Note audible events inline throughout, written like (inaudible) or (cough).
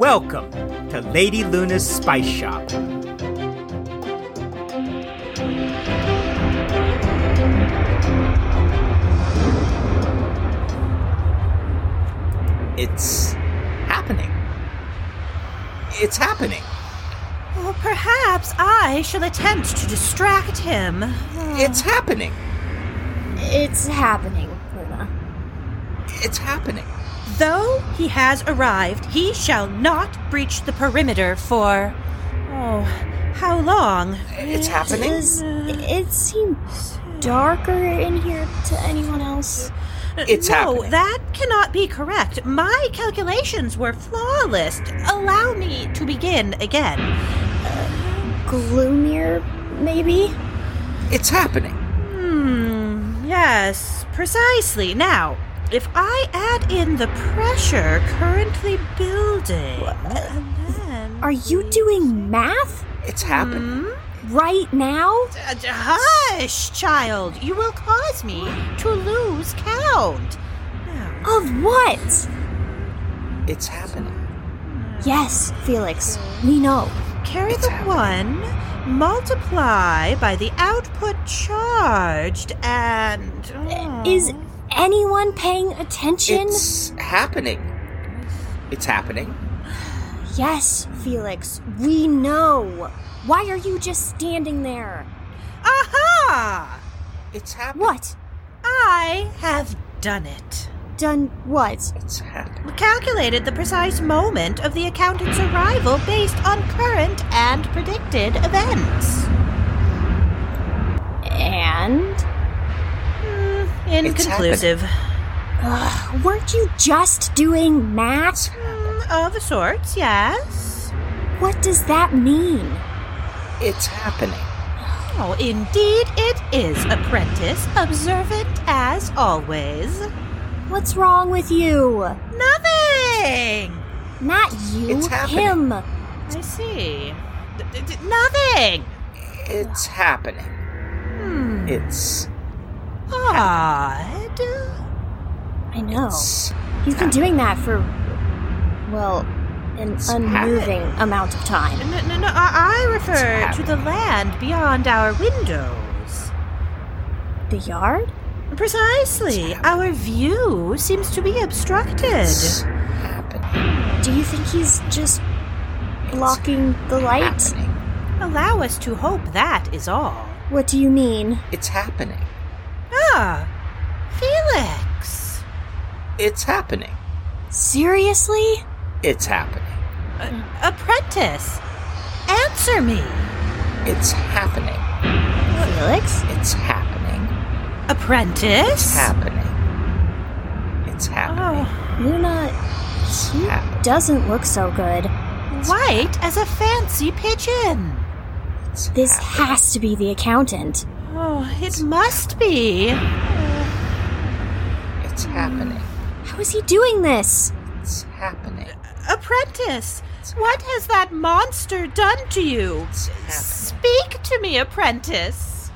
Welcome to Lady Luna's Spice Shop. It's happening. It's happening. Well, perhaps I shall attempt to distract him. It's happening. It's happening, Luna. It's happening. Though he has arrived, he shall not breach the perimeter for. Oh, how long? It's happening. Does it seem darker in here to anyone else? It's no, happening. that cannot be correct. My calculations were flawless. Allow me to begin again. Gloomier, maybe? It's happening. Hmm, yes, precisely. Now, if I add in the pressure currently building, and then. Are you doing math It's happening. right now? Uh, hush, child. You will cause me to lose count. Now, Of what? It's happening. Yes, Felix, we know. carry It's the happening. one, multiply by the output charged, and. oh. Is anyone paying attention? It's happening. It's happening. Yes, Felix, we know. Why are you just standing there? Aha! It's happening. What? I have done it. Done what? It's happening. Calculated the precise moment of the accountant's arrival based on current and predicted events. And? It's inconclusive. Ugh, weren't you just doing math? Hmm, of sorts, yes. What does that mean? It's happening. Oh, indeed it is, apprentice. Observant as always. What's wrong with you? Nothing! Not you, It's happening. him. I see. D- d- d- nothing! It's happening. Hmm. It's Odd. I know. it's He's been doing that for, well, an It's unmoving amount of time. No, no, no, I, I refer to the land beyond our windows. The yard? Precisely. Our view seems to be obstructed. it's happening. Do you think he's just blocking the light? Happening. Allow us to hope that is all. What do you mean? It's happening. Ah, Felix. It's happening. Seriously? It's happening. Apprentice, answer me. It's happening. Felix? It's happening. Apprentice? It's happening. It's happening. Oh, Luna, It's he happening. doesn't look so good. white as a fancy pigeon. It's This happening. has to be the accountant. Oh, it must be. It's happening. How is he doing this? It's happening. Apprentice, what has that monster done to you? It's happening. Speak to me, apprentice.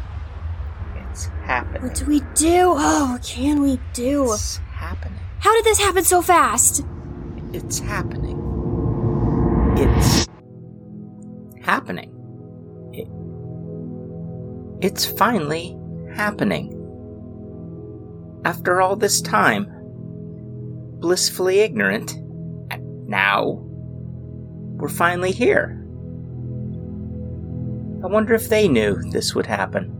It's happening. What do we do? Oh, what can we do? It's happening. How did this happen so fast? It's happening. It's happening. It, it's finally happening. After all this time, blissfully ignorant, now we're finally here. I wonder if they knew this would happen.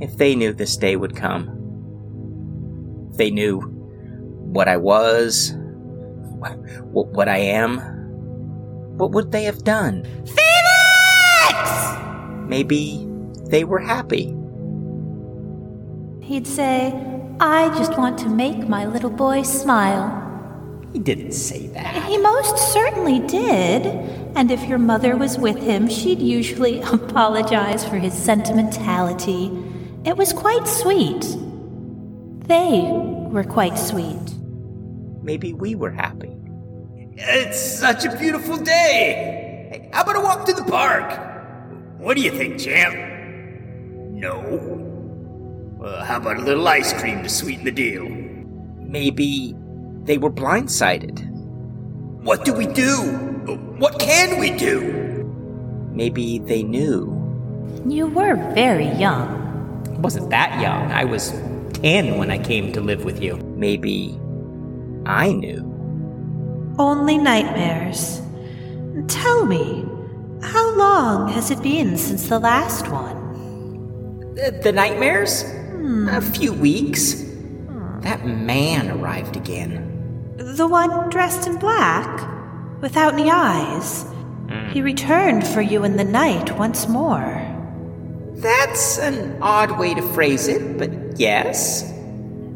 If they knew this day would come. If they knew what I was, what, what I am, what would they have done? Felix! Maybe they were happy. He'd say, I just want to make my little boy smile. He didn't say that. He most certainly did. And if your mother was with him, she'd usually (laughs) apologize for his sentimentality. It was quite sweet. They were quite sweet. Maybe we were happy. It's such a beautiful day. Hey, how about a walk to the park? What do you think, champ? No. Well, how about a little ice cream to sweeten the deal? Maybe they were blindsided. What do we do? What can we do? Maybe they knew. You were very young. I wasn't that young. I was 10 when I came to live with you. Maybe I knew. Only nightmares. Tell me, how long has it been since the last one? The, nightmares? A few weeks. That man arrived again. The one dressed in black? Without any eyes? He returned for you in the night once more. That's an odd way to phrase it, but yes.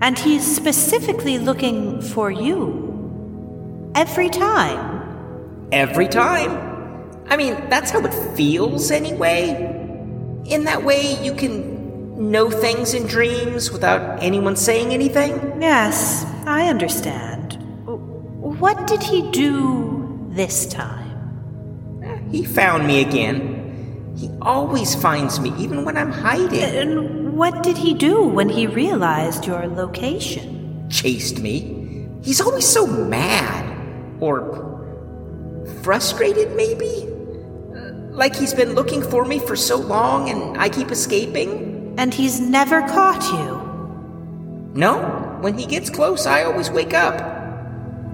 And he's specifically looking for you. Every time. Every time. I mean, that's how it feels anyway. In that way, you can know things in dreams without anyone saying anything. Yes, I understand. What did he do this time? He found me again. He always finds me, even when I'm hiding. And what did he do when he realized your location? Chased me. He's always so mad. Or frustrated, maybe? Like he's been looking for me for so long and I keep escaping? And he's never caught you. No, when he gets close, I always wake up.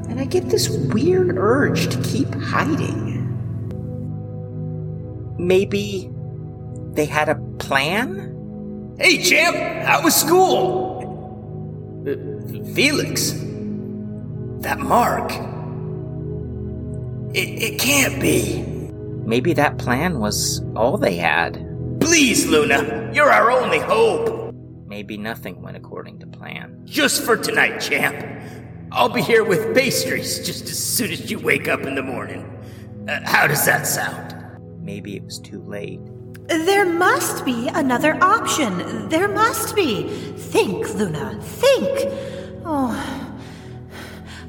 And I get this weird urge to keep hiding. Maybe they had a plan? Hey, champ, how was school? Uh, Felix, that mark. It, it can't be. Maybe that plan was all they had. Please, Luna, you're our only hope. Maybe nothing went according to plan. Just for tonight, champ. I'll be here with pastries just as soon as you wake up in the morning. Uh, how does that sound? Maybe it was too late. There must be another option. There must be. Think, Luna, think. Oh.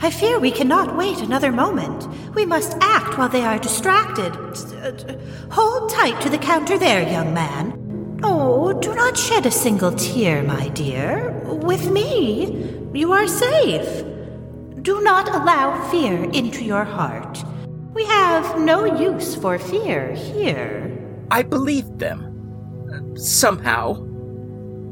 I fear we cannot wait another moment. We must act while they are distracted. Hold tight to the counter there, young man. Oh, do not shed a single tear, my dear. With me, you are safe. Do not allow fear into your heart. We have no use for fear here. I believed them. Somehow.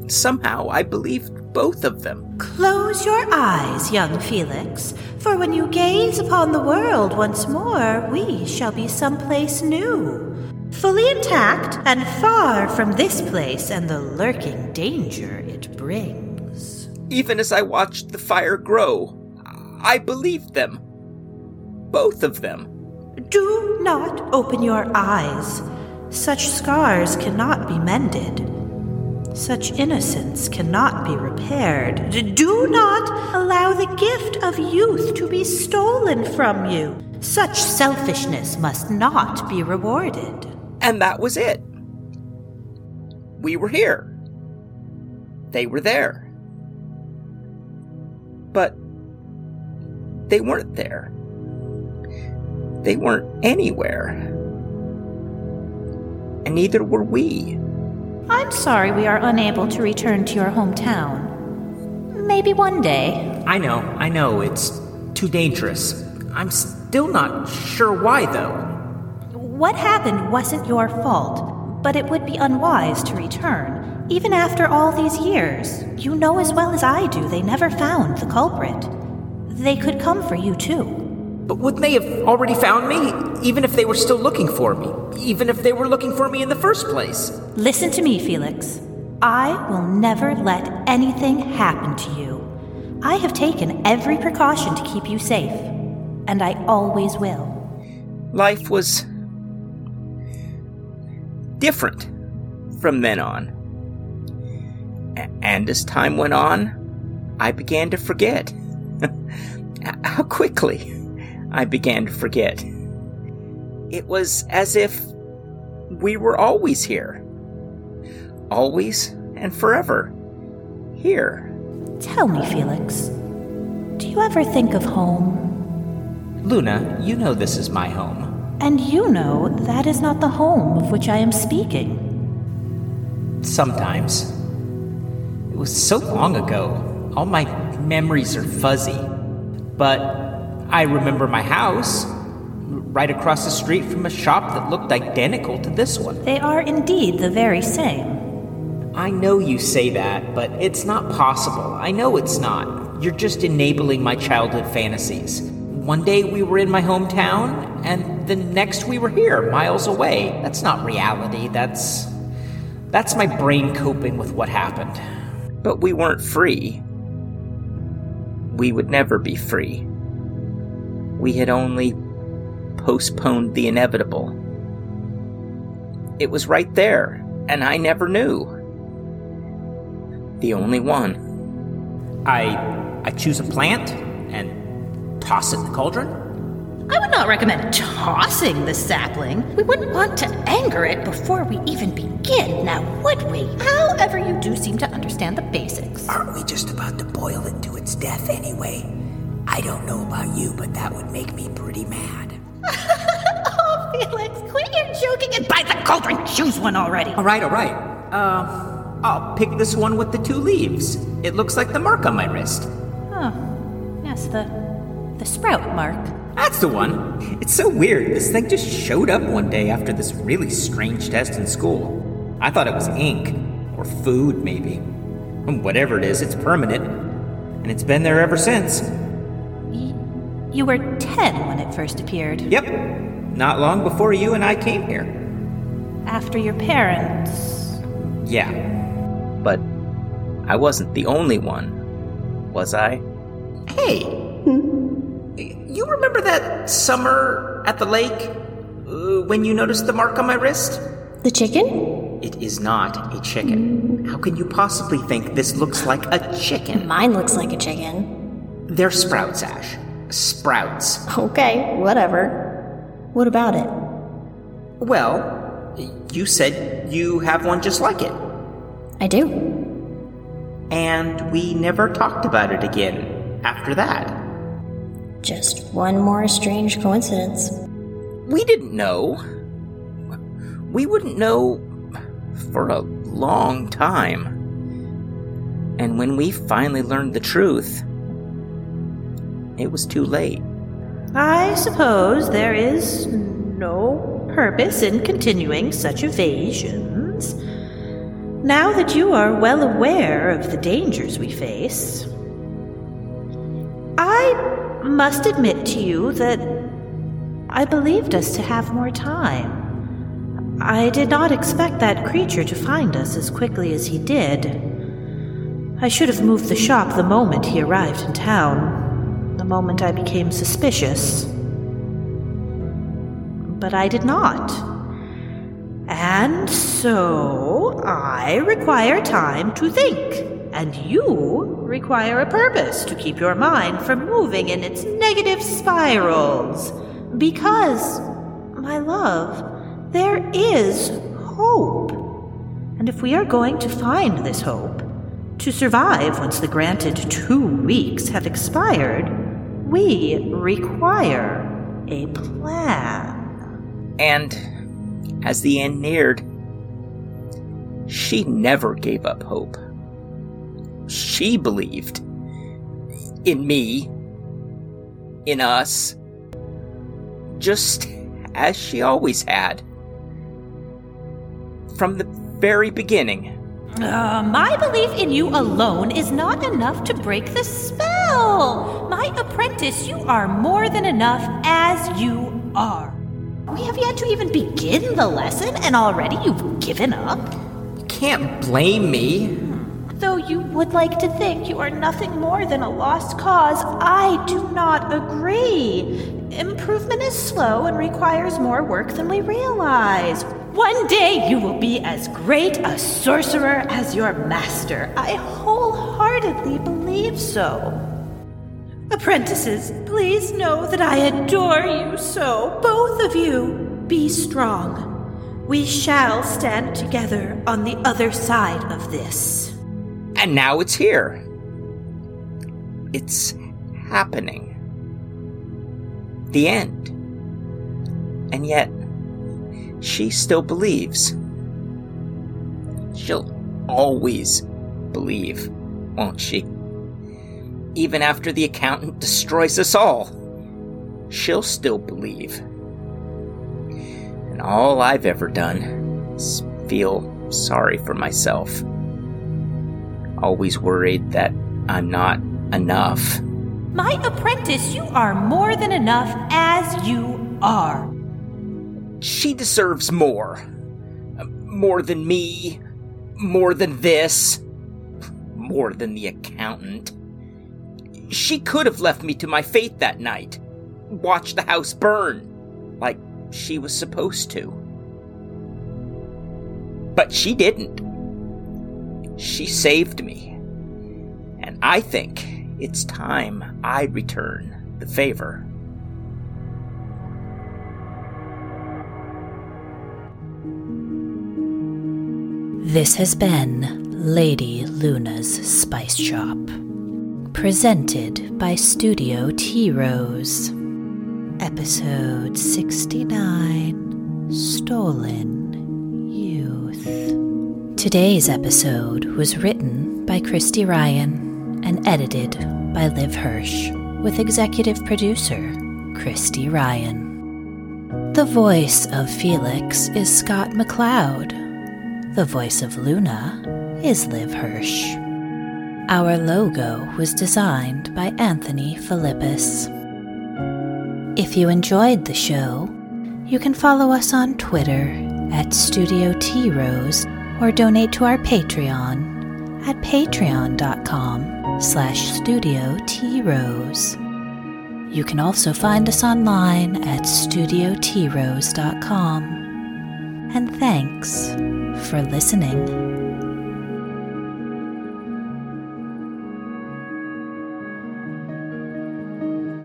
Somehow, I believed both of them. Close your eyes, young Felix, for when you gaze upon the world once more, we shall be someplace new. Fully intact and far from this place and the lurking danger it brings. Even as I watched the fire grow, I believed them. Both of them. Do not open your eyes. Such scars cannot be mended. Such innocence cannot be repaired. Do not allow the gift of youth to be stolen from you. Such selfishness must not be rewarded. And that was it. We were here. They were there. But they weren't there. They weren't anywhere. And neither were we. I'm sorry we are unable to return to your hometown. Maybe one day. I know, I know, it's too dangerous. I'm still not sure why, though. What happened wasn't your fault, but it would be unwise to return, even after all these years. You know as well as I do they never found the culprit. They could come for you too. But wouldn't they have already found me, even if they were still looking for me? Even if they were looking for me in the first place? Listen to me, Felix. I will never let anything happen to you. I have taken every precaution to keep you safe, and I always will. Life was different from then on. And as time went on, I began to forget. (laughs) How quickly I began to forget. It was as if we were always here. Always and forever. Here. Tell me, Felix, do you ever think of home? Luna, you know this is my home. And you know that is not the home of which I am speaking. Sometimes. It was so long ago. All my memories are fuzzy. But I remember my house, right across the street from a shop that looked identical to this one. They are indeed the very same. I know you say that, but it's not possible. I know it's not. You're just enabling my childhood fantasies. One day we were in my hometown, and the next we were here, miles away. That's not reality. That's. That's my brain coping with what happened. But we weren't free. We would never be free. We had only postponed the inevitable. It was right there, and I never knew. The only one. I. I choose a plant and toss it in the cauldron. I would not recommend tossing the sapling. We wouldn't want to anger it before we even begin, now would we? However, you do seem to understand the basics. Aren't we just about to boil it to its death anyway? I don't know about you, but that would make me pretty mad. (laughs) oh, Felix, quit your joking and buy the cauldron. Choose one already. All right, all right. Uh, I'll pick this one with the two leaves. It looks like the mark on my wrist. Oh, yes, the the sprout mark. That's the one. It's so weird. This thing just showed up one day after this really strange test in school. I thought it was ink or food, maybe. Whatever it is, it's permanent, and it's been there ever since. Y- you were 10 when it first appeared. Yep, not long before you and I came here. After your parents. Yeah. But I wasn't the only one, was I? Hey, you remember that summer at the lake uh, when you noticed the mark on my wrist? The chicken? It is not a chicken. How can you possibly think this looks like a chicken? Mine looks like a chicken. They're sprouts, Ash. Sprouts. Okay, whatever. What about it? Well, you said you have one just like it. I do. And we never talked about it again after that. Just one more strange coincidence. We didn't know. We wouldn't know for a long time. And when we finally learned the truth, it was too late. I suppose there is no purpose in continuing such evasions. Now that you are well aware of the dangers we face, I must admit to you that I believed us to have more time. I did not expect that creature to find us as quickly as he did. I should have moved the shop the moment he arrived in town, the moment I became suspicious. But I did not. And so I require time to think, and you require a purpose to keep your mind from moving in its negative spirals. Because, my love, there is hope. And if we are going to find this hope, to survive once the granted two weeks have expired, we require a plan. And as the end neared, she never gave up hope. She believed in me, in us, just as she always had. From the very beginning. Uh, my belief in you alone is not enough to break the spell. My apprentice, you are more than enough as you are. We have yet to even begin the lesson, and already you've given up. You can't blame me. Though you would like to think you are nothing more than a lost cause, I do not agree. Improvement is slow and requires more work than we realize. One day you will be as great a sorcerer as your master. I wholeheartedly believe so. Apprentices, please know that I adore you so, both of you. Be strong. We shall stand together on the other side of this. And now it's here. It's happening. The end. And yet, she still believes. She'll always believe, won't she? Even after the accountant destroys us all. she'll still believe. And all I've ever done is feel sorry for myself. Always worried that I'm not enough. My apprentice, you are more than enough as you are. She deserves more. More than me. More than this. More than the accountant. She could have left me to my fate that night. Watched the house burn. Like she was supposed to. But she didn't. She saved me. And I think it's time I return the favor. This has been Lady Luna's Spice Shop. Presented by Studio Tearose. Episode 69 Stolen Youth. Today's episode was written by Kristy Ryan and edited by Liv Hirsch, with executive producer Kristy Ryan. The voice of Felix is Scott McLoud. The voice of Luna is Liv Hirsch. Our logo was designed by Anthony Filipas. If you enjoyed the show, you can follow us on Twitter at Studio Tearose or donate to our Patreon at patreon.com slash studio Tearose. You can also find us online at studiotearose.com. And thanks for listening.